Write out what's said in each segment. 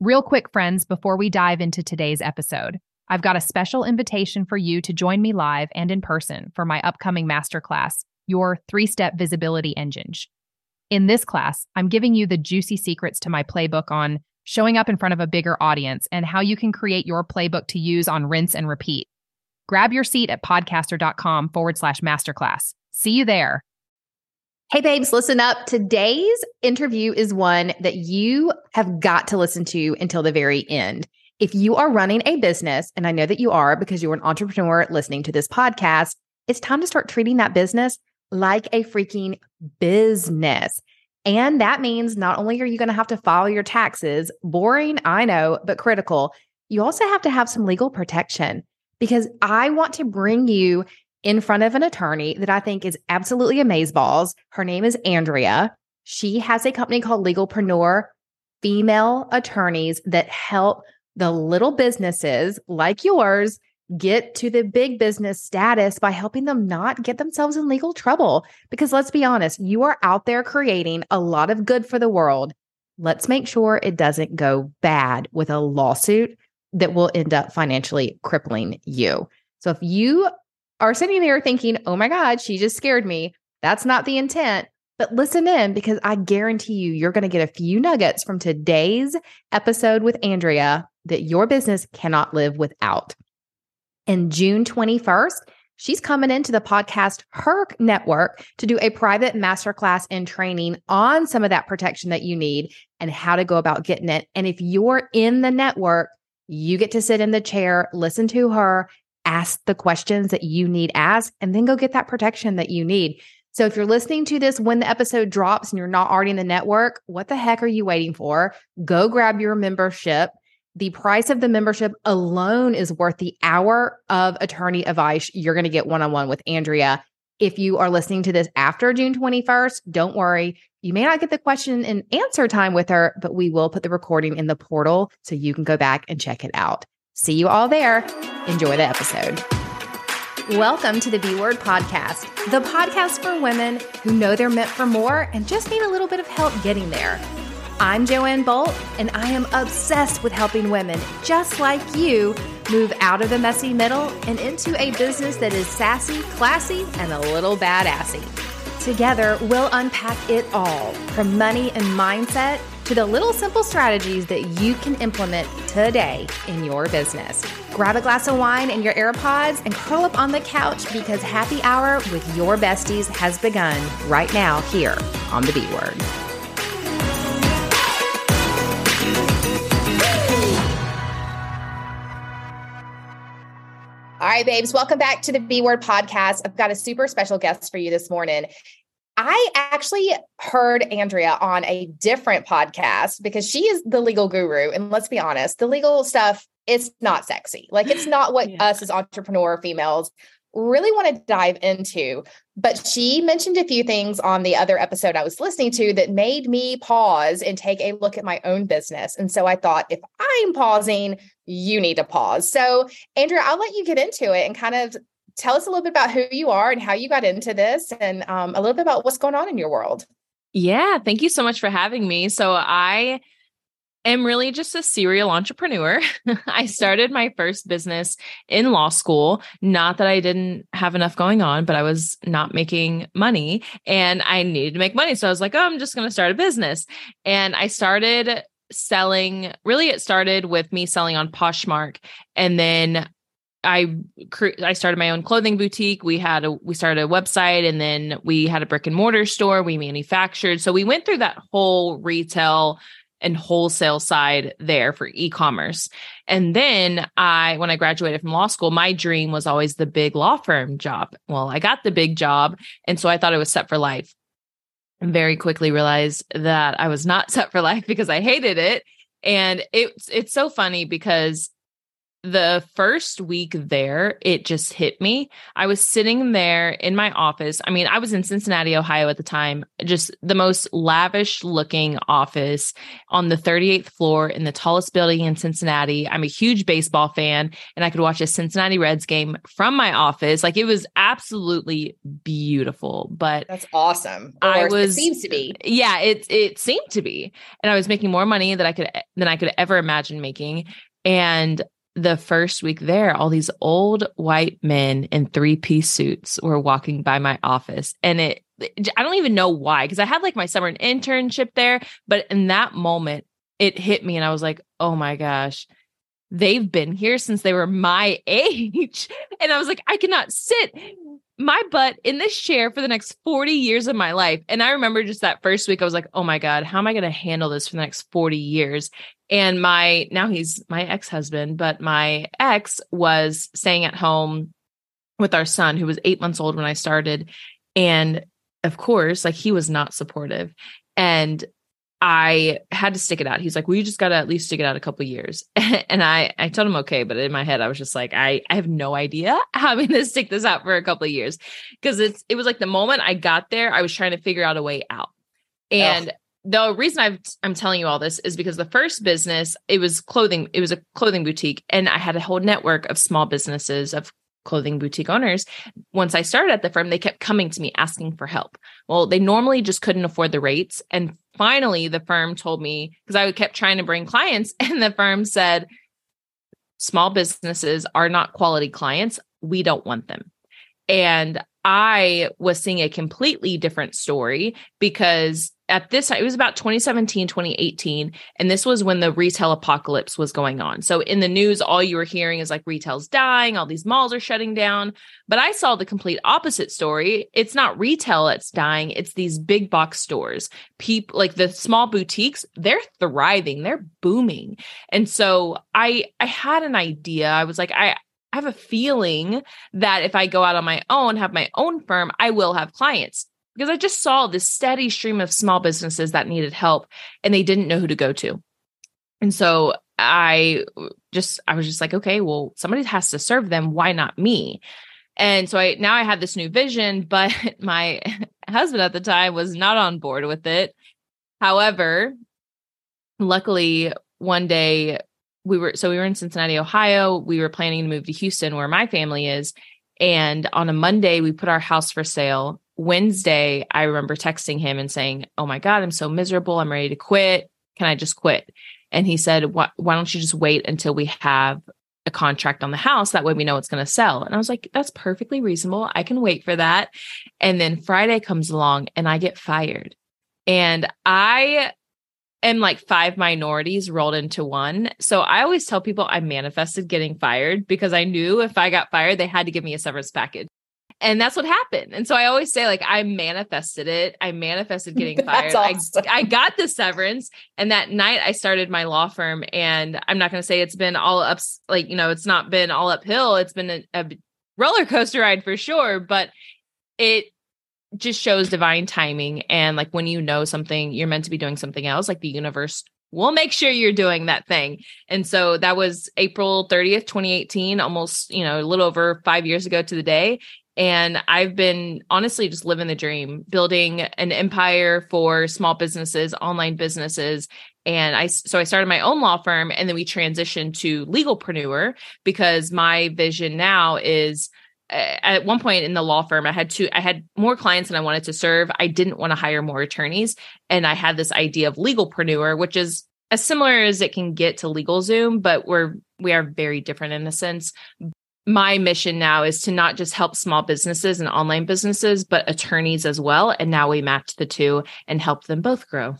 Real quick, friends, before we dive into today's episode, I've got a special invitation for you to join me live and in person for my upcoming masterclass, Your Three Step Visibility Engine. In this class, I'm giving you the juicy secrets to my playbook on showing up in front of a bigger audience and how you can create your playbook to use on rinse and repeat. Grab your seat at podcaster.com forward slash masterclass. See you there. Hey, babes, listen up. Today's interview is one that you have got to listen to until the very end. If you are running a business, and I know that you are because you're an entrepreneur listening to this podcast, it's time to start treating that business like a freaking business. And that means not only are you going to have to file your taxes, boring, I know, but critical, you also have to have some legal protection because I want to bring you in front of an attorney that I think is absolutely amazeballs. Her name is Andrea. She has a company called Legalpreneur, female attorneys that help the little businesses like yours get to the big business status by helping them not get themselves in legal trouble. Because let's be honest, you are out there creating a lot of good for the world. Let's make sure it doesn't go bad with a lawsuit that will end up financially crippling you. So if you are sitting there thinking, oh my God, she just scared me. That's not the intent. But listen in because I guarantee you, you're going to get a few nuggets from today's episode with Andrea that your business cannot live without. And June 21st, she's coming into the Podcast(H)er Network to do a private masterclass and training on some of that protection that you need and how to go about getting it. And if you're in the network, you get to sit in the chair, listen to her, ask the questions that you need asked, and then go get that protection that you need. So if you're listening to this when the episode drops and you're not already in the network, what the heck are you waiting for? Go grab your membership. The price of the membership alone is worth the hour of attorney advice you're going to get one on one with Andrea. If you are listening to this after June 21st, don't worry. You may not get the question and answer time with her, but we will put the recording in the portal so you can go back and check it out. See you all there. Enjoy the episode. Welcome to the B Word Podcast, the podcast for women who know they're meant for more and just need a little bit of help getting there. I'm Joanne Bolt, and I am obsessed with helping women just like you move out of the messy middle and into a business that is sassy, classy, and a little badassy. Together, we'll unpack it all from money and mindset to the little simple strategies that you can implement today in your business. Grab a glass of wine and your AirPods and curl up on the couch because happy hour with your besties has begun right now here on the B Word. All right, babes, welcome back to the B Word podcast. I've got a super special guest for you this morning. I actually heard Andrea on a different podcast because she is the legal guru. And let's be honest, the legal stuff, it's not sexy. Like it's not what yeah. us as entrepreneur females really want to dive into. But she mentioned a few things on the other episode I was listening to that made me pause and take a look at my own business. And so I thought, if I'm pausing, you need to pause. So, Andrea, I'll let you get into it and kind of tell us a little bit about who you are and how you got into this and um, a little bit about what's going on in your world. Yeah, thank you so much for having me. So, I am really just a serial entrepreneur. I started my first business in law school. Not that I didn't have enough going on, but I was not making money and I needed to make money. So I was like, oh, I'm just going to start a business. And I started selling, really, it started with me selling on Poshmark. And then I I started my own clothing boutique. We had a we started a website and then we had a brick and mortar store. We manufactured. So we went through that whole retail and wholesale side there for e-commerce. And then I when I graduated from law school, my dream was always the big law firm job. Well, I got the big job and so I thought it was set for life. And very quickly realized that I was not set for life because I hated it. And it's it's so funny because the first week there, it just hit me. I was sitting there in my office. I mean, I was in Cincinnati, Ohio at the time, just the most lavish looking office on the 38th floor in the tallest building in Cincinnati. I'm a huge baseball fan and I could watch a Cincinnati Reds game from my office. Like it was absolutely beautiful. But that's awesome. Or I was it seems to uh, be. Yeah, it it seemed to be. And I was making more money that I could than I could ever imagine making. And the first week there, all these old white men in three piece suits were walking by my office. And it, I don't even know why, because I had like my summer internship there. But in that moment, it hit me and I was like, oh my gosh, they've been here since they were my age. And I was like, I cannot sit my butt in this chair for the next 40 years of my life. And I remember just that first week, I was like, oh my God, how am I going to handle this for the next 40 years? And my, now he's my ex husband, but my ex was staying at home with our son, who was eight months old when I started. And of course, like he was not supportive. And I had to stick it out. He's like, "Well, you just got to at least stick it out a couple years." and I, I told him okay, but in my head, I was just like, "I, I have no idea how I'm going to stick this out for a couple of years," because it's, it was like the moment I got there, I was trying to figure out a way out. And the reason i am telling you all this is because the first business, it was clothing, it was a clothing boutique, and I had a whole network of small businesses of clothing boutique owners, once I started at the firm, they kept coming to me asking for help. Well, they normally just couldn't afford the rates. And finally, the firm told me because I kept trying to bring clients, and the firm said, small businesses are not quality clients. We don't want them. And I was seeing a completely different story because at this time, it was about 2017, 2018. And this was when the retail apocalypse was going on. So in the news, all you were hearing is like retail's dying, all these malls are shutting down. But I saw the complete opposite story. It's not retail that's dying, it's these big box stores. People like the small boutiques, they're thriving, they're booming. And so I I had an idea. I was like, I I have a feeling that if I go out on my own, have my own firm, I will have clients because I just saw this steady stream of small businesses that needed help and they didn't know who to go to. And so I just, I was just like, okay, well, somebody has to serve them. Why not me? And so I now I had this new vision, but my husband at the time was not on board with it. However, luckily one day we were so we were in Cincinnati, Ohio. We were planning to move to Houston where my family is. And on a Monday, we put our house for sale. Wednesday, I remember texting him and saying, Oh my God, I'm so miserable. I'm ready to quit. Can I just quit? And he said, Why, don't you just wait until we have a contract on the house? That way we know it's going to sell. And I was like, That's perfectly reasonable. I can wait for that. And then Friday comes along and I get fired. And I am like five minorities rolled into one. So I always tell people I manifested getting fired because I knew if I got fired, they had to give me a severance package. And that's what happened. And so I always say, like, I manifested it. I manifested getting fired. Awesome. I, I got the severance. And that night I started my law firm. And I'm not going to say it's been all ups, like, you know, it's not been all uphill. It's been a, a roller coaster ride for sure. But it just shows divine timing and like when you know something you're meant to be doing something else like the universe will make sure you're doing that thing and so that was april 30th 2018 almost you know a little over five years ago to the day and I've been honestly just living the dream, building an empire for small businesses, online businesses. And I, so I started my own law firm and then we transitioned to legalpreneur because my vision now is uh, at one point in the law firm i had two i had more clients than i wanted to serve. I didn't want to hire more attorneys. And i had this idea of legalpreneur which is as similar as it can get to LegalZoom but we're we are very different in a sense my mission now is to not just help small businesses and online businesses but attorneys as well and now we match the two and help them both grow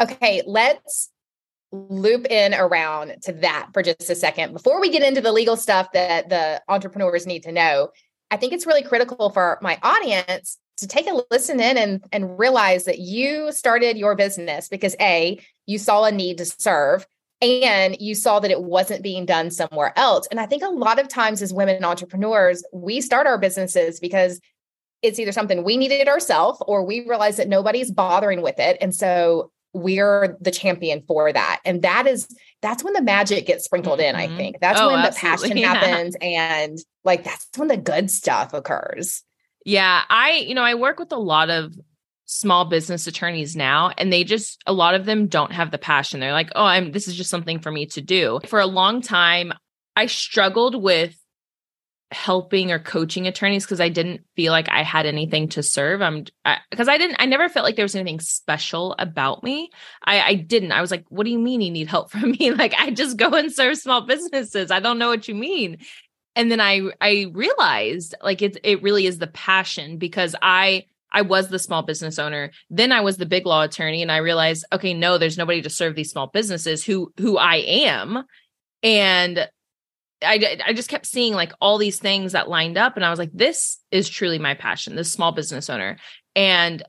okay let's loop in around to that for just a second. Before we get into the legal stuff that the entrepreneurs need to know, I think it's really critical for my audience to take a listen in and, and realize that you started your business because A, you saw a need to serve and you saw that it wasn't being done somewhere else. And I think a lot of times as women entrepreneurs, we start our businesses because it's either something we needed ourselves or we realize that nobody's bothering with it. And so we're the champion for that. And that is that's when the magic gets sprinkled mm-hmm. in, I mm-hmm. think. That's oh, when the passion yeah. happens and like that's when the good stuff occurs. Yeah, I you know, I work with a lot of small business attorneys now and they just a lot of them don't have the passion. They're like, "Oh, I'm this is just something for me to do." For a long time, I struggled with helping or coaching attorneys because I didn't feel like I had anything to serve. I'm because I, I, didn't I never felt like there was anything special about me. I I didn't. I was like, what do you mean you need help from me? Like I just go and serve small businesses. I don't know what you mean. And then I I realized like it it really is the passion because I I was the small business owner. Then I was the big law attorney and I realized, okay, no, there's nobody to serve these small businesses who who I am. And I, I just kept seeing like all these things that lined up and i was like this is truly my passion this small business owner and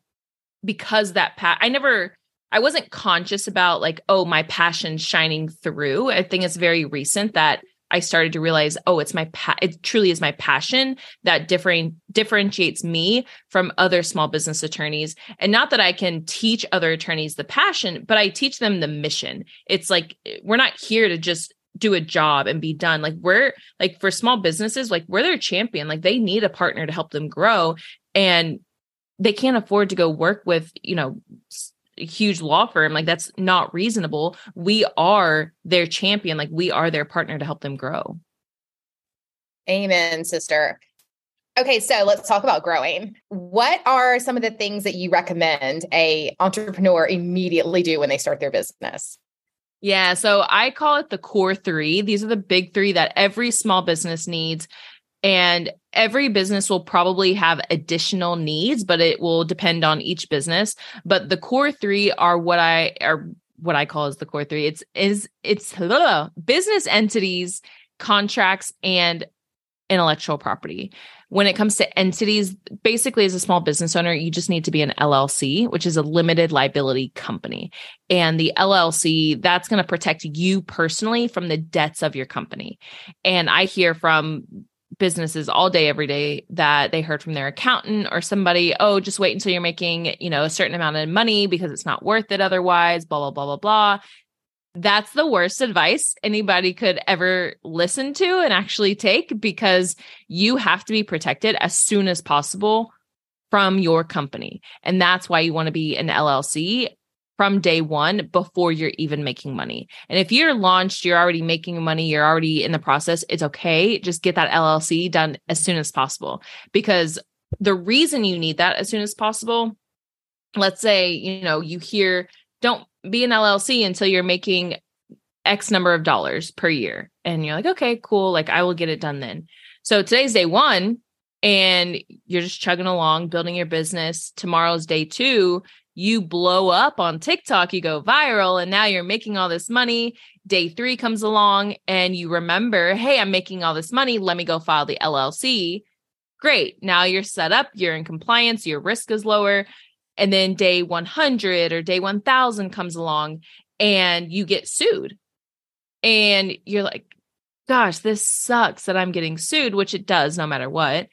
because that pa- i never i wasn't conscious about like oh my passion shining through i think it's very recent that i started to realize oh it's my pa- it truly is my passion that differing differentiates me from other small business attorneys and not that i can teach other attorneys the passion but i teach them the mission it's like eh, we're not here to just do a job and be done. Like we're like for small businesses, like we're their champion. Like they need a partner to help them grow. And they can't afford to go work with, you know, huge law firm. Like that's not reasonable. We are their champion. Like we are their partner to help them grow. Amen, sister. Okay, so let's talk about growing. What are some of the things that you recommend a entrepreneur immediately do when they start their business? Yeah. So I call it the core three. These are the big three that every small business needs. And every business will probably have additional needs, but it will depend on each business. But the core three are what I are what I call as the core three. It's is it's ugh, business entities, contracts, and intellectual property when it comes to entities, basically, as a small business owner, you just need to be an LLC, which is a limited liability company. And the LLC, that's going to protect you personally from the debts of your company. And I hear from businesses all day every day that they heard from their accountant or somebody oh just wait until you're making you know a certain amount of money because it's not worth it otherwise blah blah blah blah blah that's the worst advice anybody could ever listen to and actually take because you have to be protected as soon as possible from your company. And that's why you want to be an LLC from day one before you're even making money. And if you're launched, you're already making money, you're already in the process, it's okay. Just get that LLC done as soon as possible because the reason you need that as soon as possible, let's say, you know, you hear don't be an LLC until you're making X number of dollars per year. And you're like, okay, cool. Like I will get it done then. So today's day one, and you're just chugging along, building your business. Tomorrow's day two. You blow up on TikTok, you go viral, and now you're making all this money. Day three comes along, and you remember, hey, I'm making all this money. Let me go file the LLC. Great. Now you're set up, you're in compliance, your risk is lower and then day 100 or day 1000 comes along and you get sued and you're like gosh this sucks that i'm getting sued which it does no matter what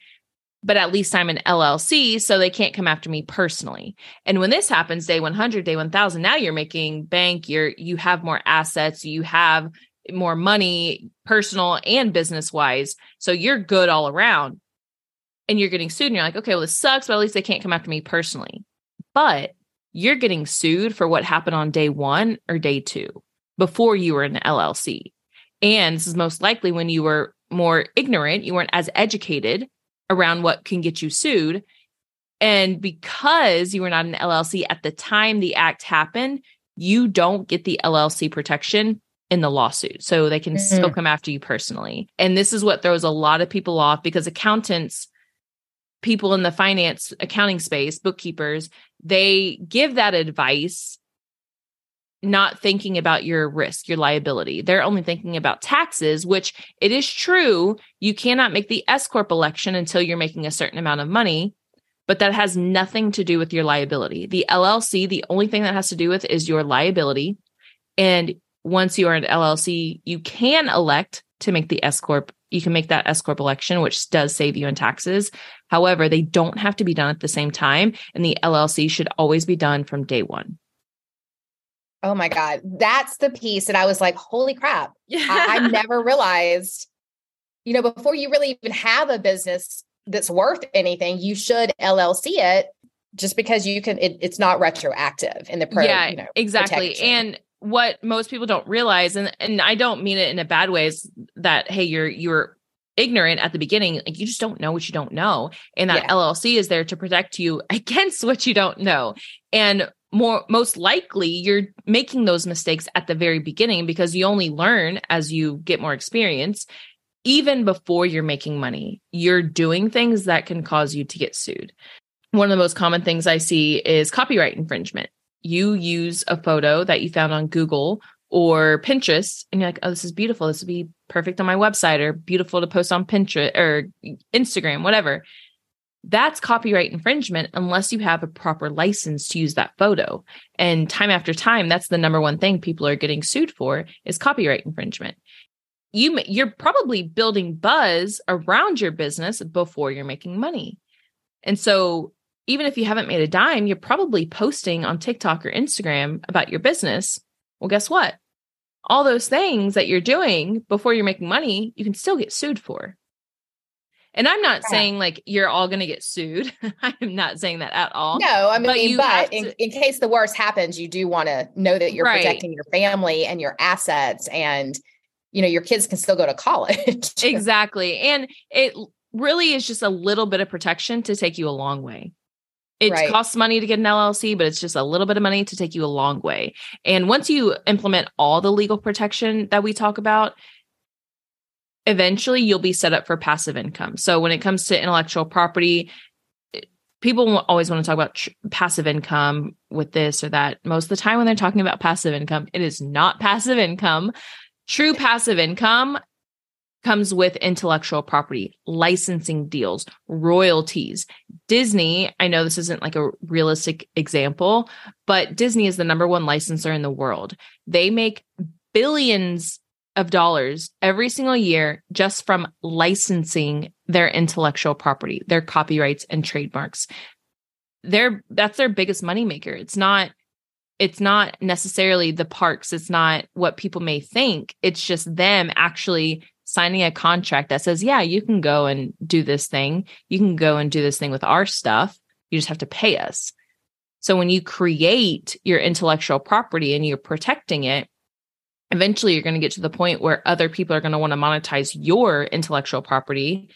but at least i'm an llc so they can't come after me personally. And when this happens day 100 day 1000 now you're making bank you're you have more assets you have more money personal and business wise so you're good all around. And you're getting sued and you're like okay well this sucks but at least they can't come after me personally. But you're getting sued for what happened on day one or day two before you were an LLC. And this is most likely when you were more ignorant, you weren't as educated around what can get you sued. And because you were not an LLC at the time the act happened, you don't get the LLC protection in the lawsuit. So they can mm-hmm. still come after you personally. And this is what throws a lot of people off because accountants people in the finance accounting space, bookkeepers, they give that advice not thinking about your risk, your liability. They're only thinking about taxes, which it is true. You cannot make the S Corp election until you're making a certain amount of money, but that has nothing to do with your liability. The LLC, the only thing that has to do with is your liability. And once you are an LLC, you can elect to make the S Corp you can make that S corp election, which does save you in taxes. However, they don't have to be done at the same time, and the LLC should always be done from day one. Oh my God. That's the piece that I was like, holy crap. Yeah. I, I never realized, you know, before you really even have a business that's worth anything, you should LLC it just because you can, it, it's not retroactive in the pro. yeah, you know, exactly. protection. And what most people don't realize, and and I don't mean it in a bad way, is that hey, you're you're ignorant at the beginning, like you just don't know what you don't know, and that Yeah. LLC is there to protect you against what you don't know, and more most likely you're making those mistakes at the very beginning because you only learn as you get more experience. Even before you're making money, you're doing things that can cause you to get sued. One of the most common things I see is copyright infringement you use a photo that you found on Google or Pinterest and you're like, oh, this is beautiful. This would be perfect on my website or beautiful to post on Pinterest or Instagram, whatever. That's copyright infringement unless you have a proper license to use that photo. And time after time, that's the number one thing people are getting sued for is copyright infringement. You you're probably building buzz around your business before you're making money. And so even if you haven't made a dime, you're probably posting on TikTok or Instagram about your business. Well, guess what? All those things that you're doing before you're making money, you can still get sued for. And I'm not Yeah. saying like you're all going to get sued. I'm not saying that at all. No, I mean, But but, have in, in case the worst happens, you do want to know that you're Right. protecting your family and your assets, and you know your kids can still go to college. Exactly. And it really is just a little bit of protection to take you a long way. It Right. costs money to get an LLC, but it's just a little bit of money to take you a long way. And once you implement all the legal protection that we talk about, eventually you'll be set up for passive income. So when it comes to intellectual property, people always want to talk about tr- passive income with this or that. Most of the time when they're talking about passive income, it is not passive income. True passive income comes with intellectual property, licensing deals, royalties. Disney, I know this isn't like a realistic example, but Disney is the number one licensor in the world. They make billions of dollars every single year just from licensing their intellectual property, their copyrights and trademarks. They're that's their biggest moneymaker. It's not it's not necessarily the parks, it's not what people may think. It's just them actually signing a contract that says, yeah, you can go and do this thing. You can go and do this thing with our stuff. You just have to pay us. So when you create your intellectual property and you're protecting it, eventually you're going to get to the point where other people are going to want to monetize your intellectual property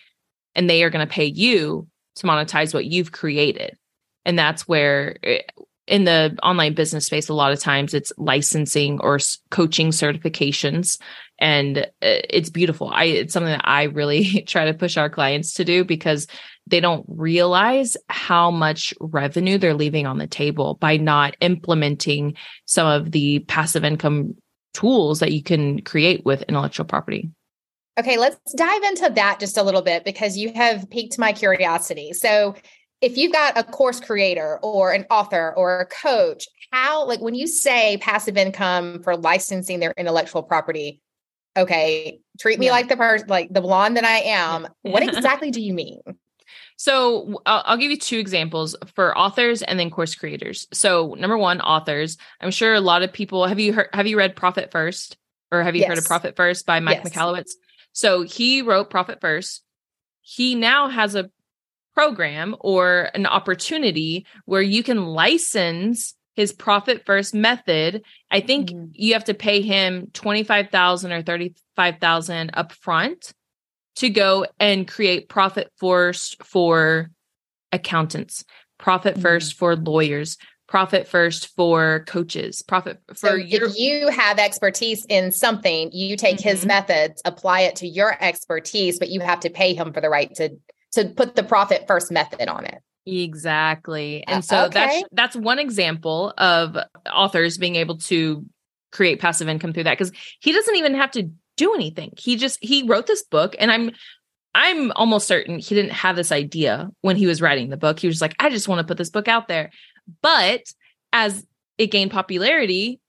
and they are going to pay you to monetize what you've created. And that's where eh, in the online business space, a lot of times it's licensing or coaching certifications and uh, it's beautiful. I it's something that I really try to push our clients to do because they don't realize how much revenue they're leaving on the table by not implementing some of the passive income tools that you can create with intellectual property. Okay, let's dive into that just a little bit because you have piqued my curiosity. So, if you've got a course creator or an author or a coach, how, like, when you say passive income for licensing their intellectual property, okay, treat me Yeah. like the person, like the blonde that I am. What exactly do you mean? So I'll, I'll give you two examples for authors and then course creators. So number one, authors. I'm sure a lot of people have you heard have you read Profit First or have you heard of Profit First by Mike Yes. Michalowicz? So he wrote Profit First. He now has a program or an opportunity where you can license his profit first method. I think Mhm. you have to pay him 25,000 or 35,000 upfront to go and create profit first for accountants, profit Mhm. first for lawyers, profit first for coaches, profit for So, your if you have expertise in something, you take his Mhm. methods, apply it to your expertise, but you have to pay him for the right to to put the profit first method on it. Exactly. Uh, And so that's okay. that's one example of authors being able to create passive income through that cuz he doesn't even have to do anything. He just he wrote this book and I'm I'm almost certain he didn't have this idea when he was writing the book. He was like I just want to put this book out there. But as it gained popularity,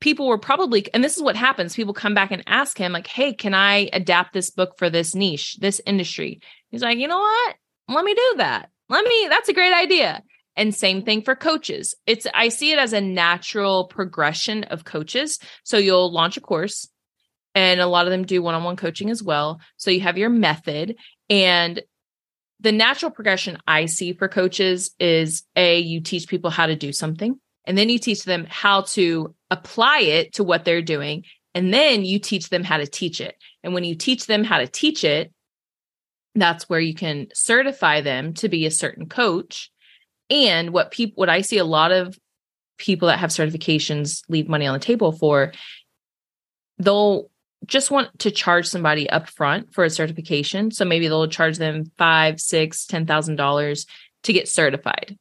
people were probably and this is what happens people come back and ask him like hey can i adapt this book for this niche this industry he's like you know what let me do that let me that's a great idea And same thing for coaches. It's I see it as a natural progression of coaches. So you'll launch a course and a lot of them do one-on-one coaching as well. So you have your method and the natural progression I see for coaches is a you teach people how to do something and then you teach them how to apply it to what they're doing and then you teach them how to teach it. And when you teach them how to teach it, that's where you can certify them to be a certain coach and what people what I see a lot of people that have certifications leave money on the table for, they'll just want to charge somebody up front for a certification. So maybe they'll charge them five, six, ten thousand dollars to get certified.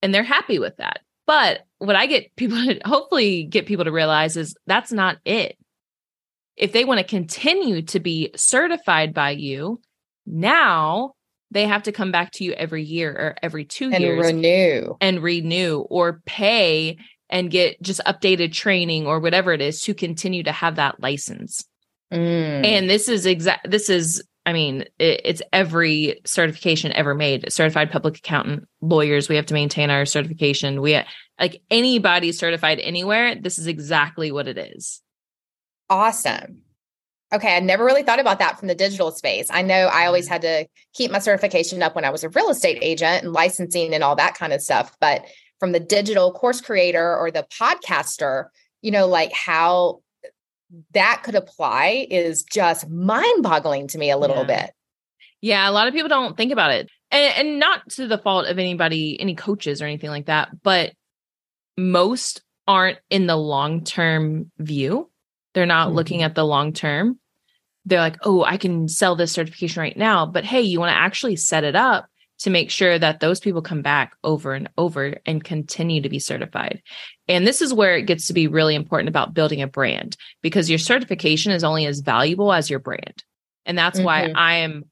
And they're happy with that. But what I get people to hopefully get people to realize is that's not it. If they want to continue to be certified by you, now they have to come back to you every year or every two and years renew and renew or pay and get just updated training or whatever it is to continue to have that license. Mm. And this is exact this is I mean, it, it's every certification ever made. Certified public accountant, lawyers, we have to maintain our certification. We like anybody certified anywhere, this is exactly what it is. Awesome. Okay, I never really thought about that from the digital space. I know I always had to keep my certification up when I was a real estate agent and licensing and all that kind of stuff. But from the digital course creator or the podcaster, you know, like how that could apply is just mind boggling to me a little Yeah. bit. Yeah, a lot of people don't think about it. And, and not to the fault of anybody, any coaches or anything like that, but most aren't in the long term view. They're not Mhm. looking at the long term. They're like, oh, I can sell this certification right now. But hey, you want to actually set it up to make sure that those people come back over and over and continue to be certified. And this is where it gets to be really important about building a brand because your certification is only as valuable as your brand. And that's why Mhm. I am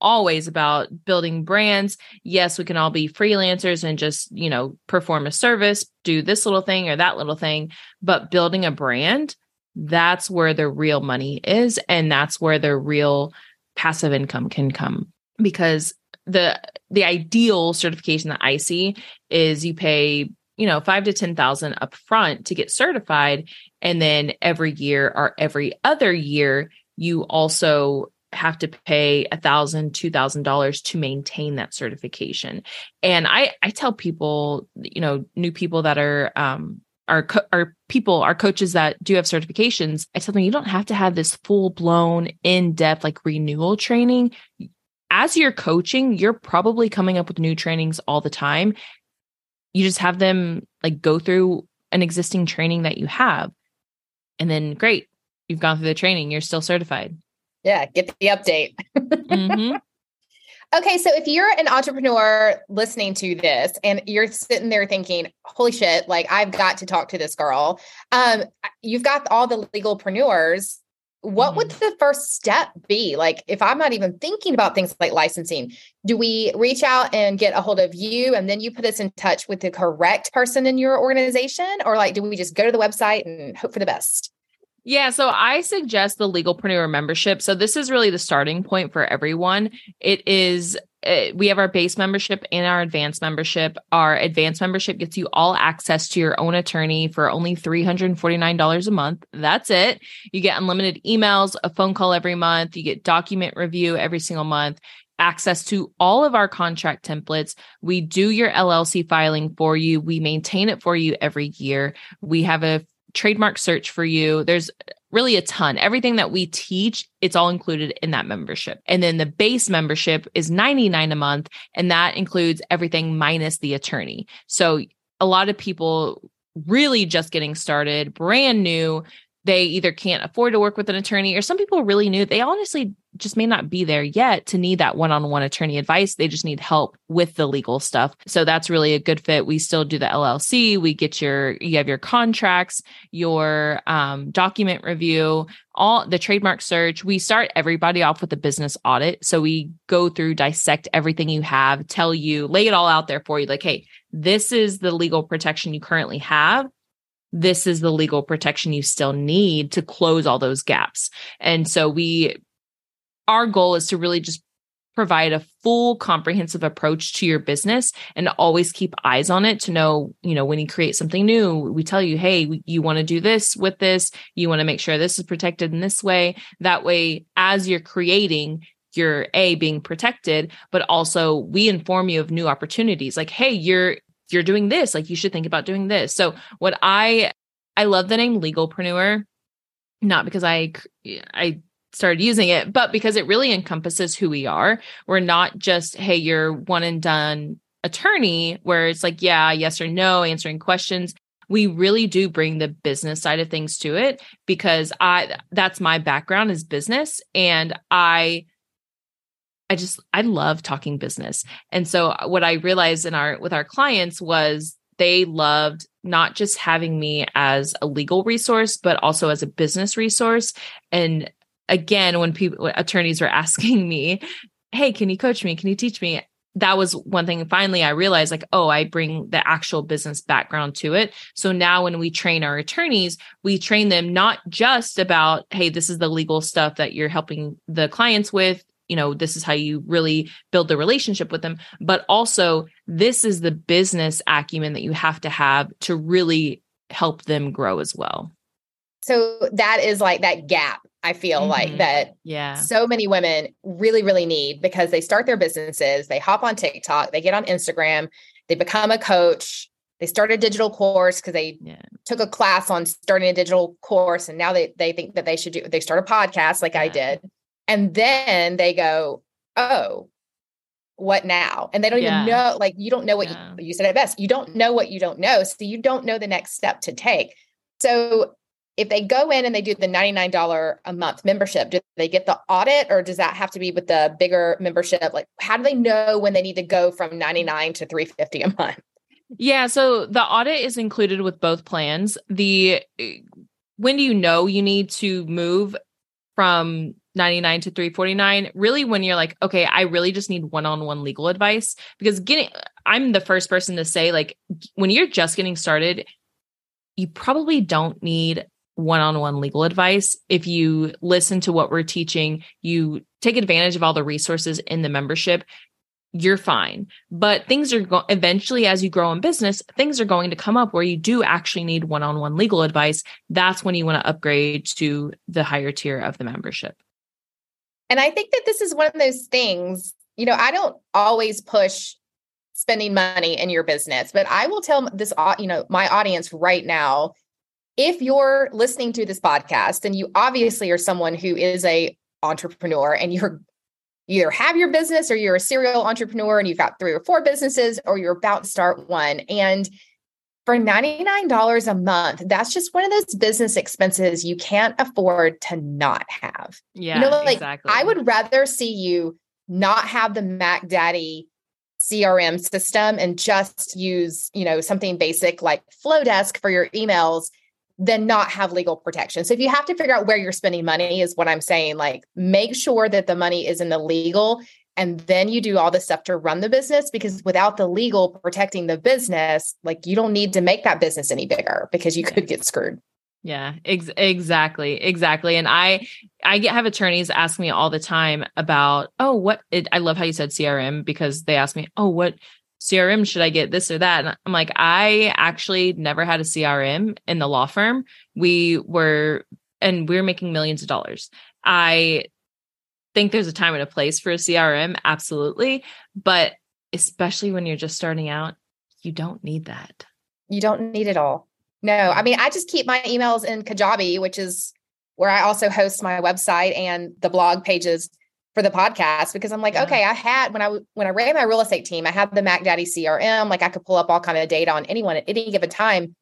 always about building brands. Yes, we can all be freelancers and just, you know, perform a service, do this little thing or that little thing, but building a brand, that's where the real money is and that's where the real passive income can come because the the ideal certification that I see is you pay you know five to ten thousand up front to get certified. And then every year or every other year you also have to pay a thousand two thousand dollars to maintain that certification. And i i tell people you know new people that are um our co- our people our coaches that do have certifications i tell them you don't have to have this full blown in depth like renewal training as you're coaching you're probably coming up with new trainings all the time you just have them like go through an existing training that you have and then great you've gone through the training you're still certified Yeah, get the update. Mhm. Okay, so if you're an entrepreneur listening to this and you're sitting there thinking, "Holy shit, like I've got to talk to this girl." Um you've got all the legalpreneurs. What would mm-hmm. the first step be? Like if I'm not even thinking about things like licensing, do we reach out and get a hold of you and then you put us in touch with the correct person in your organization or like do we just go to the website and hope for the best? Yeah, so I suggest the Legalpreneur membership. So this is really the starting point for everyone. It is uh, we have our base membership and our advanced membership. Our advanced membership gets you all access to your own attorney for only $349 a month. That's it. You get unlimited emails, a phone call every month, you get document review every single month, access to all of our contract templates. We do your LLC filing for you. We maintain it for you every year. We have a trademark search for you. There's really a ton. Everything that we teach, it's all included in that membership. And then the base membership is 99 a month and that includes everything minus the attorney. So a lot of people really just getting started, brand new, they either can't afford to work with an attorney or some people really new. They honestly just may not be there yet to need that one-on-one attorney advice. They just need help with the legal stuff. So that's really a good fit. We still do the LLC. We get your you have your contracts, your um, document review, all the trademark search. We start everybody off with a business audit. So we go through, dissect everything you have, tell you, lay it all out there for you. Like, hey, this is the legal protection you currently have this is the legal protection you still need to close all those gaps. And so we our goal is to really just provide a full comprehensive approach to your business and always keep eyes on it to know, you know, when you create something new, we tell you, hey, you want to do this with this, you want to make sure this is protected in this way. That way, as you're creating, you're a being protected, but also we inform you of new opportunities. Like, hey, you're you're doing this, like you should think about doing this. So what I I love the name legalpreneur, not because I I started using it, but because it really encompasses who we are. We're not just, hey, you're one and done attorney where it's like, yeah, yes or no, answering questions. We really do bring the business side of things to it because I that's my background is business and I I just I love talking business. And so uh, what I realized in our with our clients was they loved not just having me as a legal resource but also as a business resource and again, when people when attorneys were asking me, "Hey, can you coach me? Can you teach me?" That was one thing. Finally, I realized like, oh, I bring the actual business background to it. So now when we train our attorneys, we train them not just about, hey, this is the legal stuff that you're helping the clients with you know this is how you really build the relationship with them but also this is the business acumen that you have to have to really help them grow as well so that is like that gap I feel mm-hmm. like that yeah. so many women really, really need because they start their businesses, they hop on TikTok, they get on Instagram, they become a coach, they start a digital course because they yeah. took a class on starting a digital course and now they they think that they should do they start a podcast like yeah. I did. And then they go, Oh, what now? And they don't yeah. even know, like you don't know what you, you said at best. You don't know what you don't know. So you don't know the next step to take. So if they go in and they do the $99 a month membership, do they get the audit or does that have to be with the bigger membership? Like how do they know when they need to go from 99 to 350 a month? Yeah, so the audit is included with both plans. The eh, when do you know you need to move from 99 to 349 really when you're like okay i really just need one-on-one legal advice because getting i'm the first person to say like when you're just getting started you probably don't need one on one legal advice. If you listen to what we're teaching, you take advantage of all the resources in the membership, you're fine. But things are go- eventually, as you grow in business, things are going to come up where you do actually need one on one legal advice. That's when you want to upgrade to the higher tier of the membership. And I think that this is one of those things, you know, I don't always push spending money in your business, but I will tell this, you know, my audience right now if you're listening to this podcast and you obviously are someone who is a entrepreneur and you're you either have your business or you're a serial entrepreneur and you've got three or four businesses or you're about to start one and for $99 a month that's just one of those business expenses you can't afford to not have yeah you know like exactly. i would rather see you not have the mac daddy crm system and just use you know something basic like Flodesk for your emails then not have legal protection. So if you have to figure out where you're spending money is what I'm saying, like make sure that the money is in the legal and then you do all the stuff to run the business because without the legal protecting the business, like you don't need to make that business any bigger because you could get screwed. Yeah, ex- exactly. Exactly. And I I get have attorneys ask me all the time about, "Oh, what it, I love how you said CRM because they ask me, "Oh, what CRM should I get this or that? And I'm like, I actually never had a CRM in the law firm. We were, and we are making millions of dollars. I think there's a time and a place for a CRM, absolutely. But especially when you're just starting out, you don't need that. You don't need it all. No, I mean, I just keep my emails in Kajabi, which is where I also host my website and the blog pages for the podcast because I'm like, yeah. okay, I had when I when I ran my real estate team, I had the Mac Daddy CRM, like I could pull up all kind of data on anyone at any given time.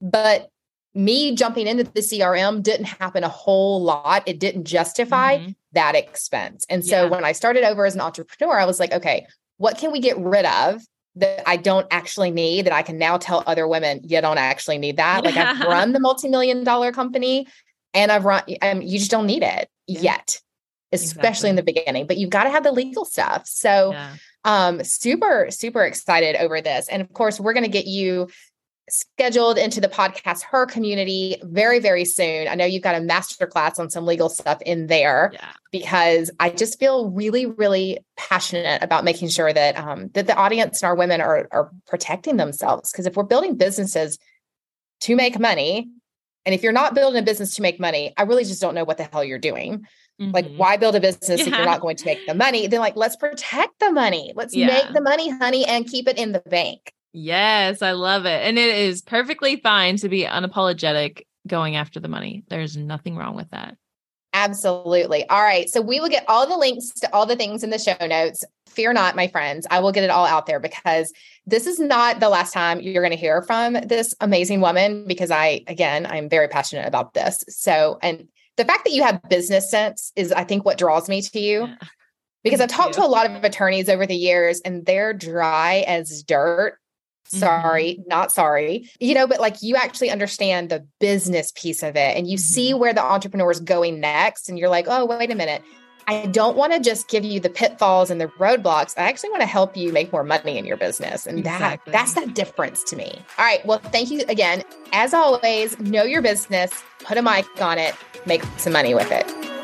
But me jumping into the CRM didn't happen a whole lot. It didn't justify mm-hmm. that expense. And so yeah. when I started over as an entrepreneur, I was like, okay, what can we get rid of that I don't actually need that I can now tell other women, you don't actually need that. Like I've run the multi-million dollar company and I've run, um, you just don't need it yeah. yet especially exactly. in the beginning, but you've got to have the legal stuff. So, yeah. um, super, super excited over this. And of course, we're going to get you scheduled into the podcast her community very very soon i know you've got a master class on some legal stuff in there yeah. because i just feel really really passionate about making sure that um, that the audience and our women are are protecting themselves because if we're building businesses to make money and if you're not building a business to make money i really just don't know what the hell you're doing Mm-hmm. Like, why build a business yeah. if you're not going to make the money? Then, like, let's protect the money. Let's yeah. make the money, honey, and keep it in the bank. Yes, I love it. And it is perfectly fine to be unapologetic going after the money. There's nothing wrong with that. Absolutely. All right. So we will get all the links to all the things in the show notes. Fear not, my friends. I will get it all out there because this is not the last time you're going to hear from this amazing woman because I, again, I'm very passionate about this. So, and the fact that you have business sense is, I think, what draws me to you. Yeah. Because I've talked to a lot of attorneys over the years and they're dry as dirt sorry mm-hmm. not sorry you know but like you actually understand the business piece of it and you mm-hmm. see where the entrepreneur is going next and you're like oh wait a minute I don't want to just give you the pitfalls and the roadblocks. I actually want to help you make more money in your business. And exactly. that that's that difference to me. All right. Well, thank you again. As always, know your business, put a mic on it, make some money with it.